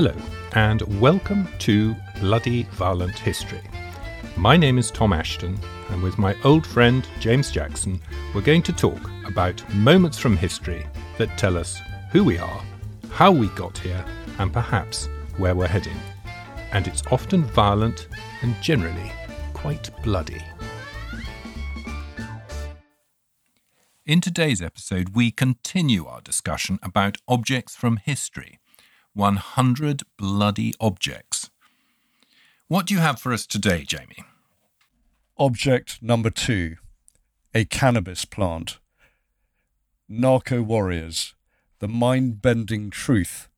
Hello, and welcome to Bloody Violent History. My name is Tom Ashton, and with my old friend James Jackson, we're going to talk about moments from history that tell us who we are, how we got here, and perhaps where we're heading. And it's often violent and generally quite bloody. In today's episode, we continue our discussion about objects from history 100 bloody objects. What do you have for us today, Jamie? Object number two a cannabis plant. Narco warriors, the mind bending truth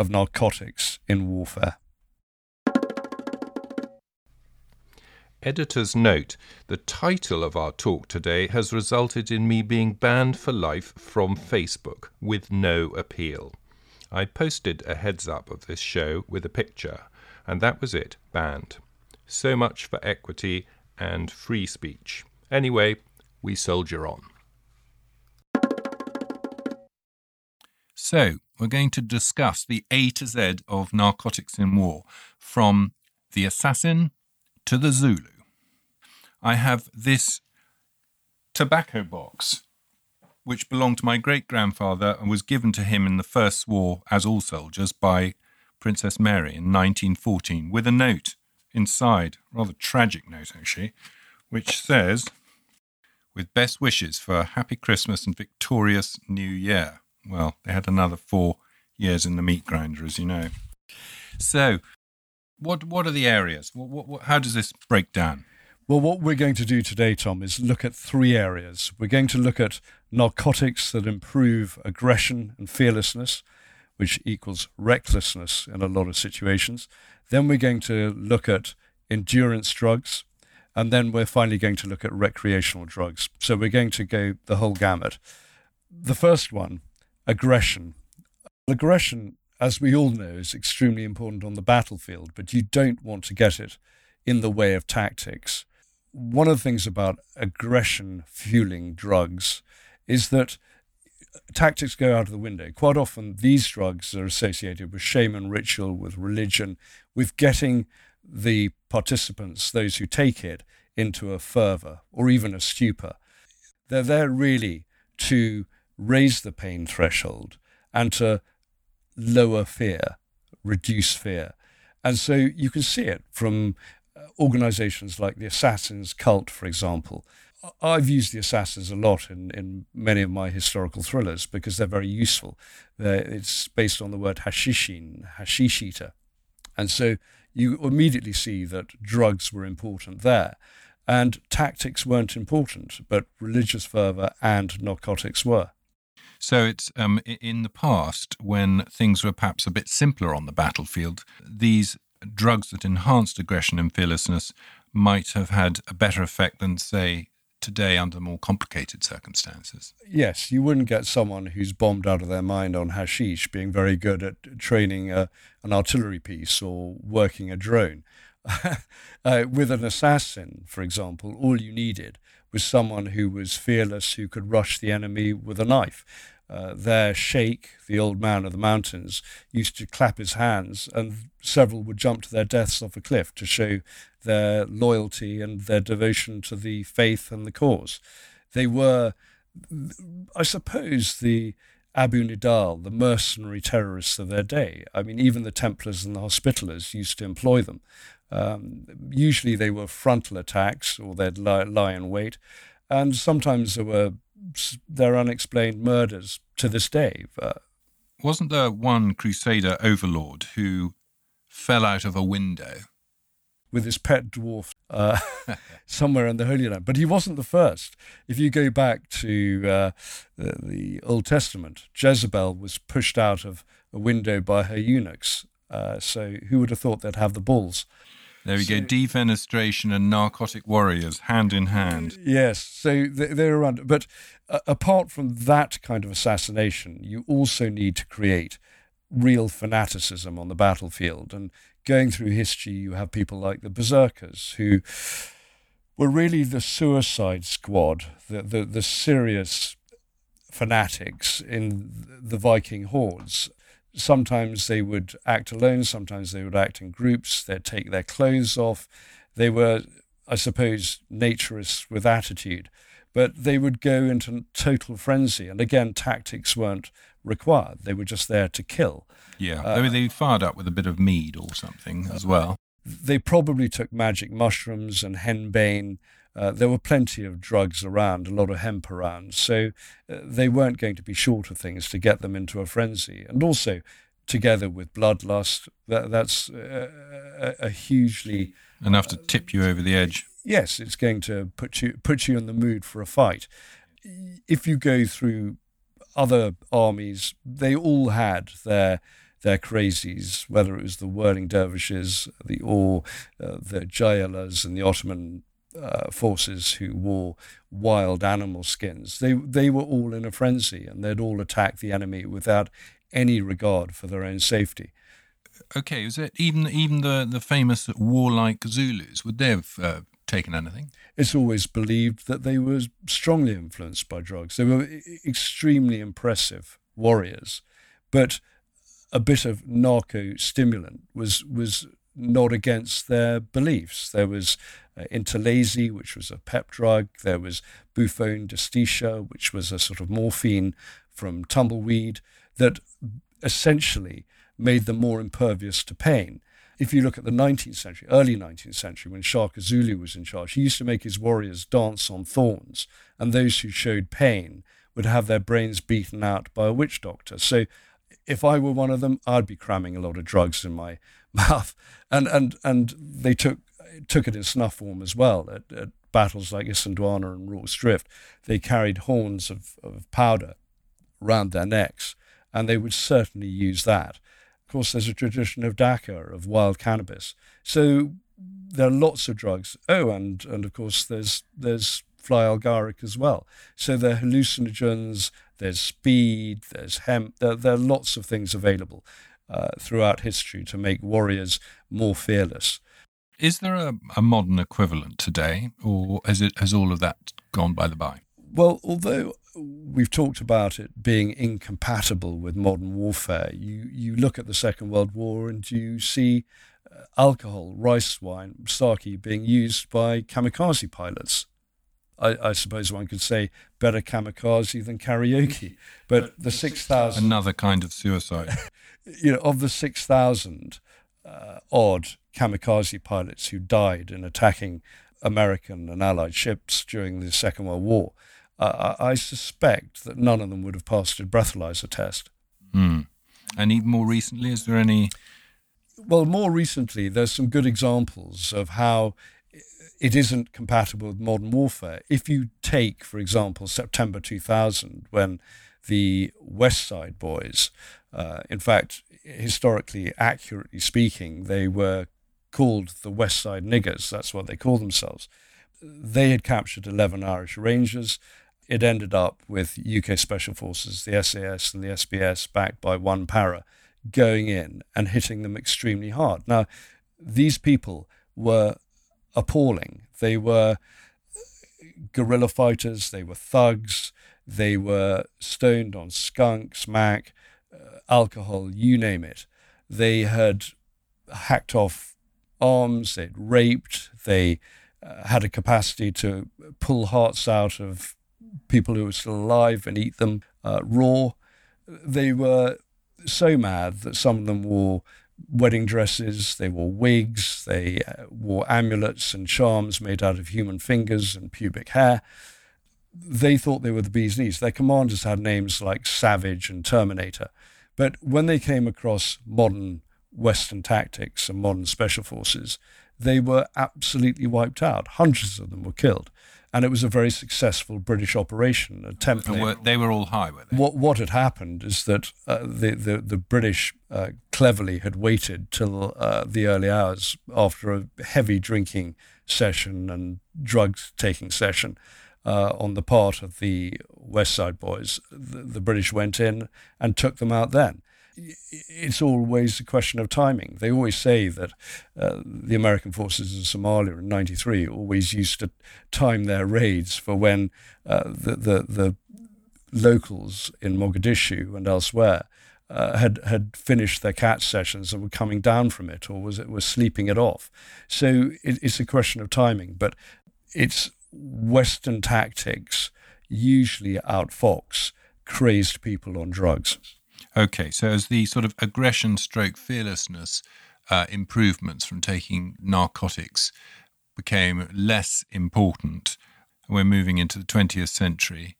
of narcotics in warfare. Editor's note The title of our talk today has resulted in me being banned for life from Facebook with no appeal. I posted a heads up of this show with a picture, and that was it, banned. So much for equity and free speech. Anyway, we soldier on. So, we're going to discuss the A to Z of narcotics in war, from the assassin to the Zulu. I have this tobacco box, which belonged to my great grandfather and was given to him in the First War, as all soldiers, by Princess Mary in 1914, with a note inside, rather tragic note actually, which says, with best wishes for a happy Christmas and victorious New Year. Well, they had another four years in the meat grinder, as you know. So, what what are the areas? What, what, what, how does this break down? Well, what we're going to do today, Tom, is look at three areas. We're going to look at narcotics that improve aggression and fearlessness, which equals recklessness in a lot of situations. Then we're going to look at endurance drugs. And then we're finally going to look at recreational drugs. So we're going to go the whole gamut. The first one, aggression. Aggression as we all know, is extremely important on the battlefield, but you don't want to get it in the way of tactics. One of the things about aggression fueling drugs is that tactics go out of the window. Quite often, these drugs are associated with shaman ritual, with religion, with getting the participants, those who take it, into a fervor or even a stupor. They're there really to raise the pain threshold and to lower fear, reduce fear. And so you can see it from uh, organizations like the Assassins Cult, for example. I've used the Assassins a lot in, in many of my historical thrillers because they're very useful. They're, it's based on the word hashishin, hashish eater. And so you immediately see that drugs were important there. And tactics weren't important, but religious fervor and narcotics were. So it's um, in the past when things were perhaps a bit simpler on the battlefield, these drugs that enhanced aggression and fearlessness might have had a better effect than, say, today under more complicated circumstances. Yes, you wouldn't get someone who's bombed out of their mind on hashish being very good at training a, an artillery piece or working a drone. uh, with an assassin, for example, all you needed was someone who was fearless, who could rush the enemy with a knife. Uh, their sheikh, the old man of the mountains, used to clap his hands, and several would jump to their deaths off a cliff to show their loyalty and their devotion to the faith and the cause. They were, I suppose, the Abu Nidal, the mercenary terrorists of their day. I mean, even the Templars and the Hospitallers used to employ them. Um, usually they were frontal attacks or they'd lie, lie in wait. And sometimes there were their unexplained murders to this day. Uh, Wasn't there one Crusader overlord who fell out of a window? With his pet dwarf uh, somewhere in the Holy Land. But he wasn't the first. If you go back to uh, the, the, Old Testament, Jezebel was pushed out of a window by her eunuchs. Uh, so who would have thought they'd have the balls? There we so, go. Defenestration and narcotic warriors hand in hand. Yes. So they're around. But uh, apart from that kind of assassination, you also need to create real fanaticism on the battlefield. And going through history, you have people like the Berserkers who were really the suicide squad, the, the, the serious fanatics in the Viking hordes. Sometimes they would act alone, sometimes they would act in groups, they'd take their clothes off. They were, I suppose, naturists with attitude, but they would go into total frenzy. And again, tactics weren't required, they were just there to kill. Yeah, uh, they, they fired up with a bit of mead or something as well. They probably took magic mushrooms and henbane. Uh, there were plenty of drugs around, a lot of hemp around, so uh, they weren't going to be short of things to get them into a frenzy. And also, together with bloodlust, that, that's a, a, hugely enough to tip you over the edge. Yes, it's going to put you put you in the mood for a fight. If you go through other armies, they all had their their crazies, whether it was the whirling dervishes, the or uh, the Jayalas and the Ottoman uh, forces who wore wild animal skins. They they were all in a frenzy, and they'd all attack the enemy without any regard for their own safety. Okay, is it even even the the famous warlike Zulus? Would they have uh, taken anything? It's always believed that they were strongly influenced by drugs. They were extremely impressive warriors, but a bit of narco stimulant was was not against their beliefs. There was uh, Interlazy, which was a pep drug. There was Boophone disticha, which was a sort of morphine from tumbleweed that essentially made them more impervious to pain. If you look at the 19th century, early 19th century, when Shaka Zulu was in charge, he used to make his warriors dance on thorns, and those who showed pain would have their brains beaten out by a witch doctor. So if I were one of them, I'd be cramming a lot of drugs in my mouth. And and and they took took it in snuff form as well at, at battles like Isandlwana and Rorke's Drift. They carried horns of, of powder round their necks, and they would certainly use that. Of course, there's a tradition of dagga, of wild cannabis. So there are lots of drugs. Oh, and and of course, there's there's fly agaric as well. So there are hallucinogens, there's speed, there's hemp, there, there are lots of things available uh, throughout history to make warriors more fearless. Is there a, a modern equivalent today, or has, it, has all of that gone by the by? Well, although we've talked about it being incompatible with modern warfare, you, you look at the Second World War and you see uh, alcohol, rice wine, sake being used by kamikaze pilots. I, I, suppose one could say better kamikaze than karaoke. But the 6,000. Another kind of suicide. you know, of the 6,000 uh, odd kamikaze pilots who died in attacking American and Allied ships during the Second World War, uh, I suspect that none of them would have passed a breathalyzer test. Mm. And even more recently, is there any? Well, more recently, there's some good examples of how it isn't compatible with modern warfare. If you take, for example, September 2000, when the West Side Boys, uh, in fact, historically, accurately speaking, they were called the West Side Niggers. That's what they call themselves. They had captured 11 Irish Rangers. It ended up with UK Special Forces, the SAS and the SBS, backed by one para, going in and hitting them extremely hard. Now, these people were appalling. They were guerrilla fighters, they were thugs, they were stoned on skunk, smack, uh, alcohol, you name it. They had hacked off arms, they'd raped, they uh, had a capacity to pull hearts out of people who were still alive and eat them uh, raw. They were so mad that some of them wore wedding dresses, they wore wigs, they uh, wore amulets and charms made out of human fingers and pubic hair. They thought they were the bee's knees. Their commanders had names like Savage and Terminator. But when they came across modern Western tactics and modern special forces, they were absolutely wiped out. Hundreds of them were killed and it was a very successful British operation. Attempt. Were, they were all high, were they? What what had happened is that uh, the, the the British uh, cleverly had waited till uh, the early hours after a heavy drinking session and drugs taking session. Uh, on the part of the West Side Boys, the, the British went in and took them out then it's always a question of timing. They always say that uh, the American forces in Somalia in '93 always used to time their raids for when uh, the, the, the locals in Mogadishu and elsewhere uh, had had finished their catch sessions and were coming down from it, or was it was sleeping it off. So it, it's a question of timing, but it's Western tactics usually outfox crazed people on drugs. Okay, so as the sort of aggression stroke fearlessness uh, improvements from taking narcotics became less important, we're moving into the 20th century.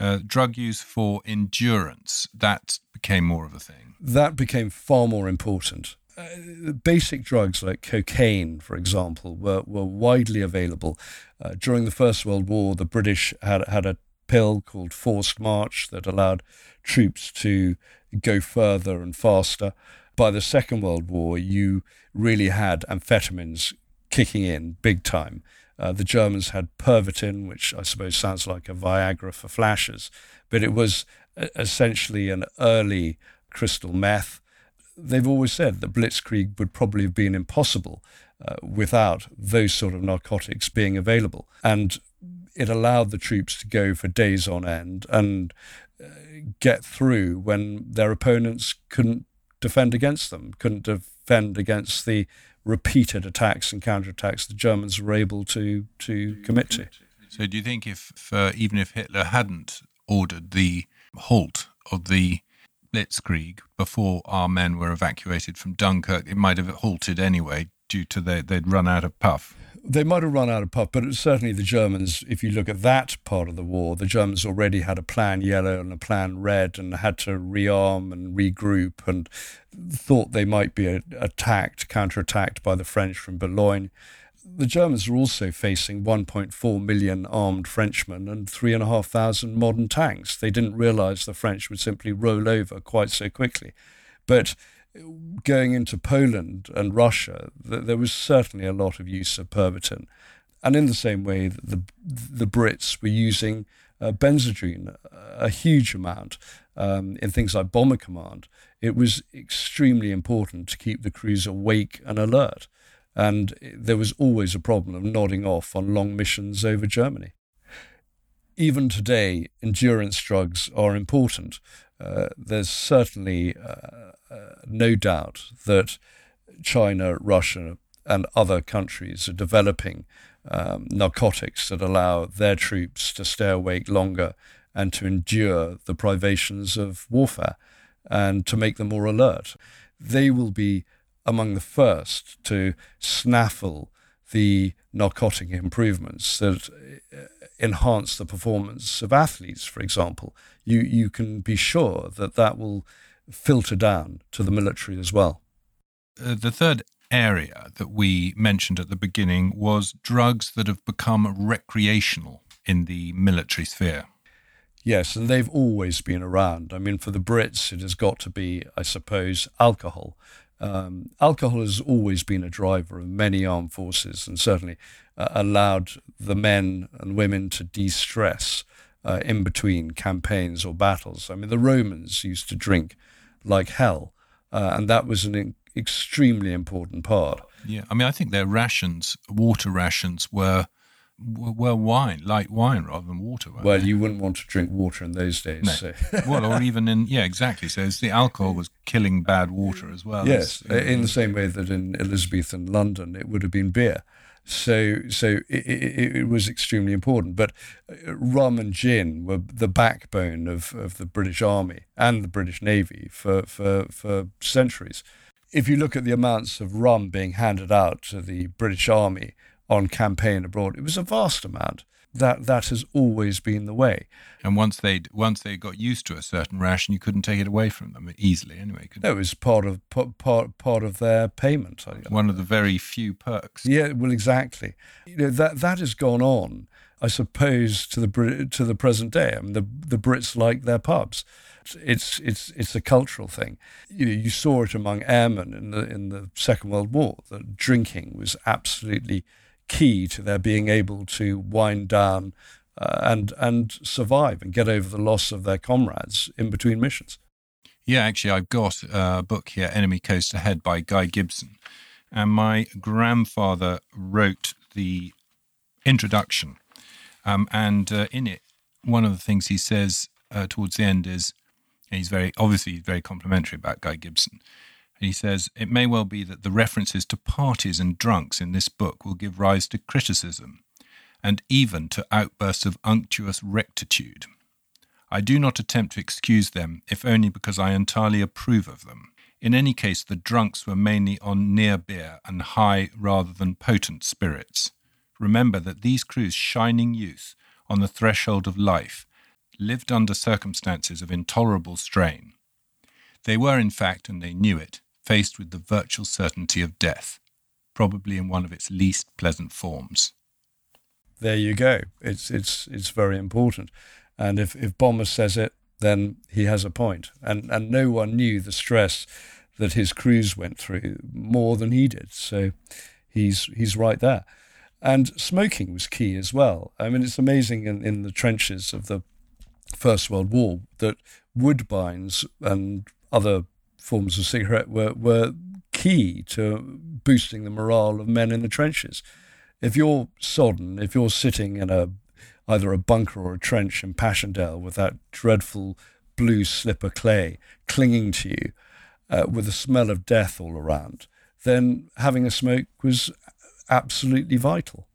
Uh, drug use for endurance, that became more of a thing. That became far more important. Uh, basic drugs like cocaine, for example, were, were widely available. Uh, during the First World War, the British had, had a pill called Forced March that allowed troops to go further and faster. By the Second World War, you really had amphetamines kicking in big time. Uh, the Germans had Pervitin, which I suppose sounds like a Viagra for flashes, but it was essentially an early crystal meth. They've always said that Blitzkrieg would probably have been impossible uh, without those sort of narcotics being available. And it allowed the troops to go for days on end and get through when their opponents couldn't defend against them, couldn't defend against the repeated attacks and counterattacks the Germans were able to to commit to. So, do you think if, if uh, even if Hitler hadn't ordered the halt of the Blitzkrieg before our men were evacuated from Dunkirk, it might have halted anyway due to they, they'd run out of puff? They might have run out of puff, but certainly the Germans, if you look at that part of the war, the Germans already had a plan yellow and a plan red and had to rearm and regroup and thought they might be attacked, counterattacked by the French from Boulogne. The Germans were also facing 1.4 million armed Frenchmen and 3,500 modern tanks. They didn't realize the French would simply roll over quite so quickly. But going into Poland and Russia, there was certainly a lot of use of Pervitin. And in the same way, the, the Brits were using uh, Benzedrine a huge amount um, in things like Bomber Command. It was extremely important to keep the crews awake and alert. And there was always a problem of nodding off on long missions over Germany. Even today, endurance drugs are important. Uh, there's certainly uh, uh, no doubt that China, Russia, and other countries are developing um, narcotics that allow their troops to stay awake longer and to endure the privations of warfare and to make them more alert. They will be among the first to snaffle the narcotic improvements that uh, enhance the performance of athletes, for example. You, you can be sure that that will filter down to the military as well. Uh, the third area that we mentioned at the beginning was drugs that have become recreational in the military sphere. Yes, and they've always been around. I mean, for the Brits, it has got to be, I suppose, alcohol. Um, alcohol has always been a driver of many armed forces and certainly uh, allowed the men and women to de stress uh, in between campaigns or battles. I mean, the Romans used to drink like hell, uh, and that was an in- extremely important part. Yeah, I mean, I think their rations, water rations, were were wine, light wine rather than water. Well, they? you wouldn't want to drink water in those days. No. So. well, or even in yeah, exactly. So the alcohol was killing bad water as well. Yes, as, in the same way that in Elizabethan London it would have been beer. So, so it, it, it, was extremely important. But uh, rum and gin were the backbone of, of the British Army and the British Navy for, for, for centuries. If you look at the amounts of rum being handed out to the British Army on campaign abroad, it was a vast amount that that has always been the way. And once they once they got used to a certain ration, you couldn't take it away from them easily. Anyway, could no, it was part of part part of their payment. One of the very few perks. Yeah, well, exactly. You know that that has gone on, I suppose, to the to the present day. I mean, the the Brits like their pubs. It's it's it's a cultural thing. You know, you saw it among airmen in the in the Second World War that drinking was absolutely key to their being able to wind down uh, and and survive and get over the loss of their comrades in between missions. Yeah, actually, I've got a book here, Enemy Coast Ahead by Guy Gibson. And my grandfather wrote the introduction. Um, and uh, in it, one of the things he says uh, towards the end is And he's very obviously very complimentary about Guy Gibson. He says, It may well be that the references to parties and drunks in this book will give rise to criticism and even to outbursts of unctuous rectitude. I do not attempt to excuse them, if only because I entirely approve of them. In any case, the drunks were mainly on near beer and high rather than potent spirits. Remember that these crews' shining youth, on the threshold of life, lived under circumstances of intolerable strain. They were, in fact, and they knew it, faced with the virtual certainty of death, probably in one of its least pleasant forms. There you go. It's it's it's very important, and if if Bomber says it, then he has a point. And and no one knew the stress that his crews went through more than he did. So he's he's right there. And smoking was key as well. I mean, it's amazing in, in the trenches of the First World War that woodbines and other forms of cigarette were, were key to boosting the morale of men in the trenches. If you're sodden, if you're sitting in a either a bunker or a trench in Passchendaele with that dreadful blue slipper clay clinging to you, uh, with the smell of death all around, then having a smoke was absolutely vital.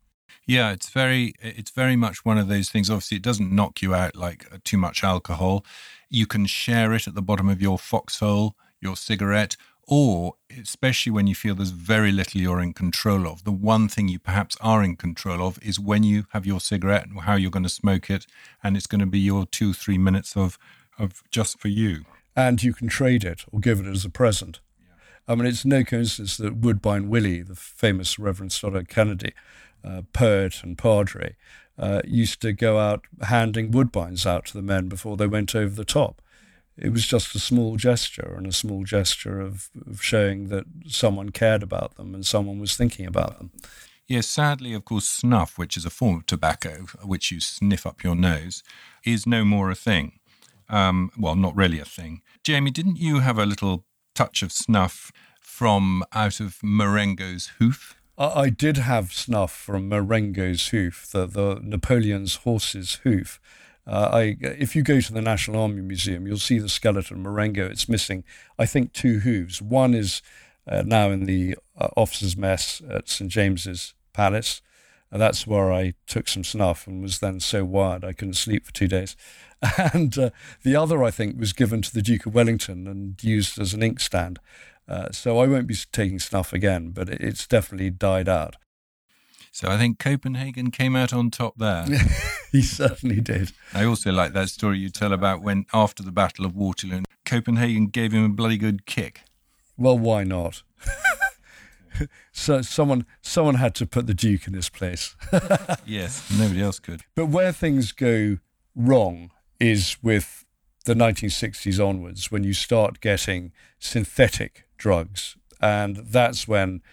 Yeah, it's very it's very much one of those things. Obviously, it doesn't knock you out like too much alcohol. You can share it at the bottom of your foxhole, your cigarette, or especially when you feel there's very little you're in control of. The one thing you perhaps are in control of is when you have your cigarette and how you're going to smoke it, and it's going to be your two three minutes of of just for you. And you can trade it or give it as a present. Yeah. I mean, it's no coincidence that Woodbine Willie, the famous Reverend Studdert Kennedy, uh, poet and padre, uh, used to go out handing woodbines out to the men before they went over the top. It was just a small gesture and a small gesture of, of showing that someone cared about them and someone was thinking about them. Yes, sadly, of course, snuff, which is a form of tobacco, which you sniff up your nose, is no more a thing. Um, well, not really a thing. Jamie, didn't you have a little touch of snuff from out of Marengo's hoof? I, did have snuff from Marengo's hoof, the, the Napoleon's horse's hoof. Uh, I, if you go to the National Army Museum, you'll see the skeleton Marengo. It's missing, I think, two hooves. One is uh, now in the uh, officers' mess at St James's Palace. And that's where I took some snuff and was then so wired I couldn't sleep for two days. And uh, the other, I think, was given to the Duke of Wellington and used as an inkstand. Uh, so I won't be taking snuff again, but it's definitely died out. So I think Copenhagen came out on top there. he certainly did. I also like that story you tell about when, after the Battle of Waterloo, Copenhagen gave him a bloody good kick. Well, why not? so someone someone had to put the Duke in his place. yes, nobody else could. But where things go wrong is with the 1960s onwards when you start getting synthetic drugs. And that's when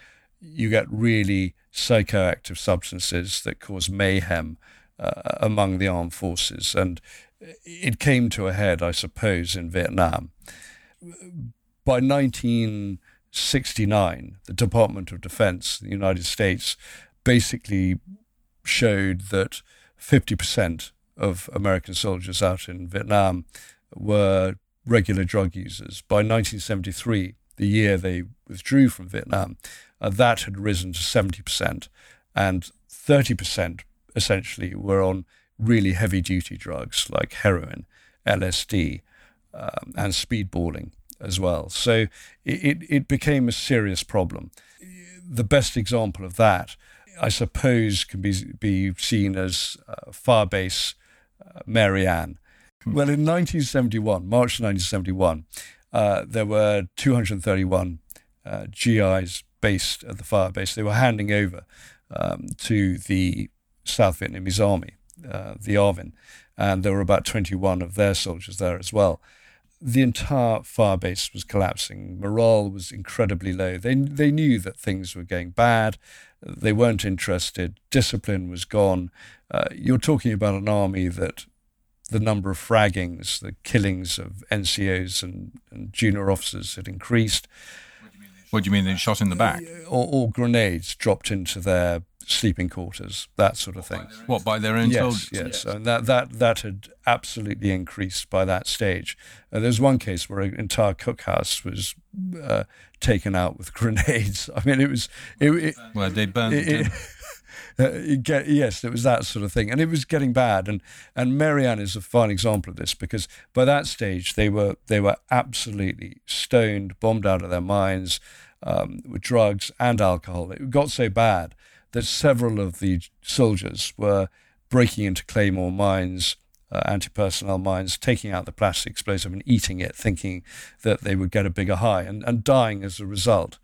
you get really psychoactive substances that cause mayhem uh, among the armed forces. And it came to a head, I suppose, in Vietnam. By 1969, the Department of Defense, the United States, basically showed that 50% of American soldiers out in Vietnam were regular drug users. By 1973, the year they withdrew from Vietnam, uh, that had risen to 70%, and 30% essentially were on really heavy duty drugs like heroin, LSD, um, and speedballing as well. So it, it became a serious problem. The best example of that, I suppose, can be, be seen as uh, Firebase uh, Mary Ann. Well, in 1971, March 1971, uh, there were 231 uh, GIs based at the fire base. They were handing over um, to the South Vietnamese Army, uh, the ARVN, and there were about 21 of their soldiers there as well. The entire fire base was collapsing. Morale was incredibly low. They, they knew that things were going bad. They weren't interested. Discipline was gone. Uh, you're talking about an army that the number of fraggings, the killings of NCOs and, and junior officers had increased. What do you mean? They shot in the back? or, or grenades dropped into their sleeping quarters, that sort of thing. What by their own yes, soldiers? Yes, and that, that, that had absolutely increased by that stage. Uh, there was one case where an entire cookhouse was uh, taken out with grenades. I mean, it was. It, it, well, they burned it, it, uh, get, yes, it was that sort of thing, and it was getting bad. And and Mary-Anne is a fine example of this because by that stage they were they were absolutely stoned, bombed out of their minds um, with drugs and alcohol. It got so bad that several of the soldiers were breaking into claymore mines, uh, anti-personnel mines, taking out the plastic explosive and eating it, thinking that they would get a bigger high, and, and dying as a result.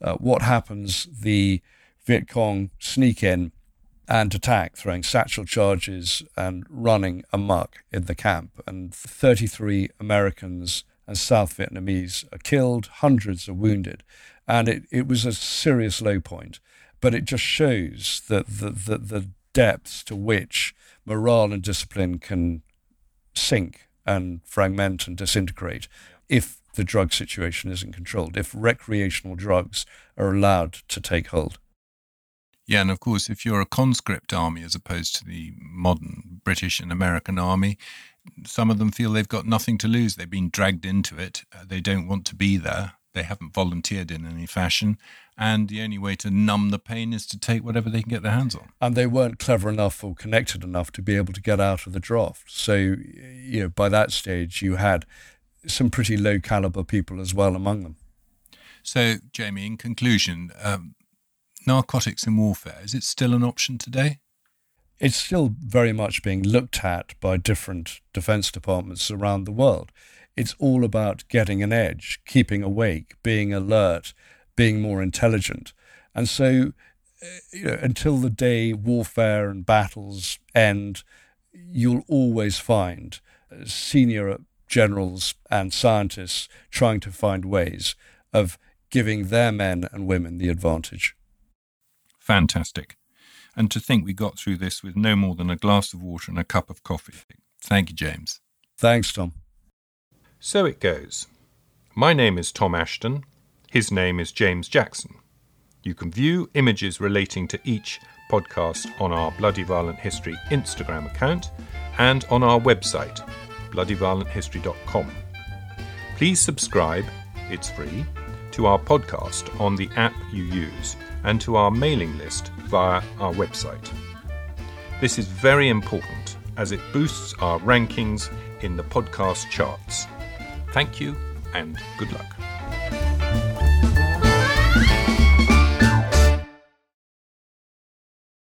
Uh, what happens? The Viet Cong sneak in and attack, throwing satchel charges and running amok in the camp. And 33 Americans and South Vietnamese are killed, hundreds are wounded. And it, it was a serious low point but it just shows that the, the, the depths to which morale and discipline can sink and fragment and disintegrate if the drug situation isn't controlled, if recreational drugs are allowed to take hold. Yeah, and of course, if you're a conscript army as opposed to the modern British and American army, some of them feel they've got nothing to lose. They've been dragged into it. Uh, they don't want to be there. They haven't volunteered in any fashion and the only way to numb the pain is to take whatever they can get their hands on. And they weren't clever enough or connected enough to be able to get out of the draft. So, you know, by that stage, you had some pretty low caliber people as well among them. So, Jamie, in conclusion, um, narcotics in warfare, is it still an option today? It's still very much being looked at by different defense departments around the world. It's all about getting an edge, keeping awake, being alert, being more intelligent. And so, uh, you know, until the day warfare and battles end, you'll always find uh, senior generals and scientists trying to find ways of giving their men and women the advantage. Fantastic. And to think we got through this with no more than a glass of water and a cup of coffee. Thank you, James. Thanks, Tom. So it goes. My name is Tom Ashton. His name is James Jackson. You can view images relating to each podcast on our Bloody Violent History Instagram account and on our website, bloodyviolenthistory.com. Please subscribe, it's free, to our podcast on the app you use and to our mailing list via our website. This is very important as it boosts our rankings in the podcast charts. Thank you and good luck.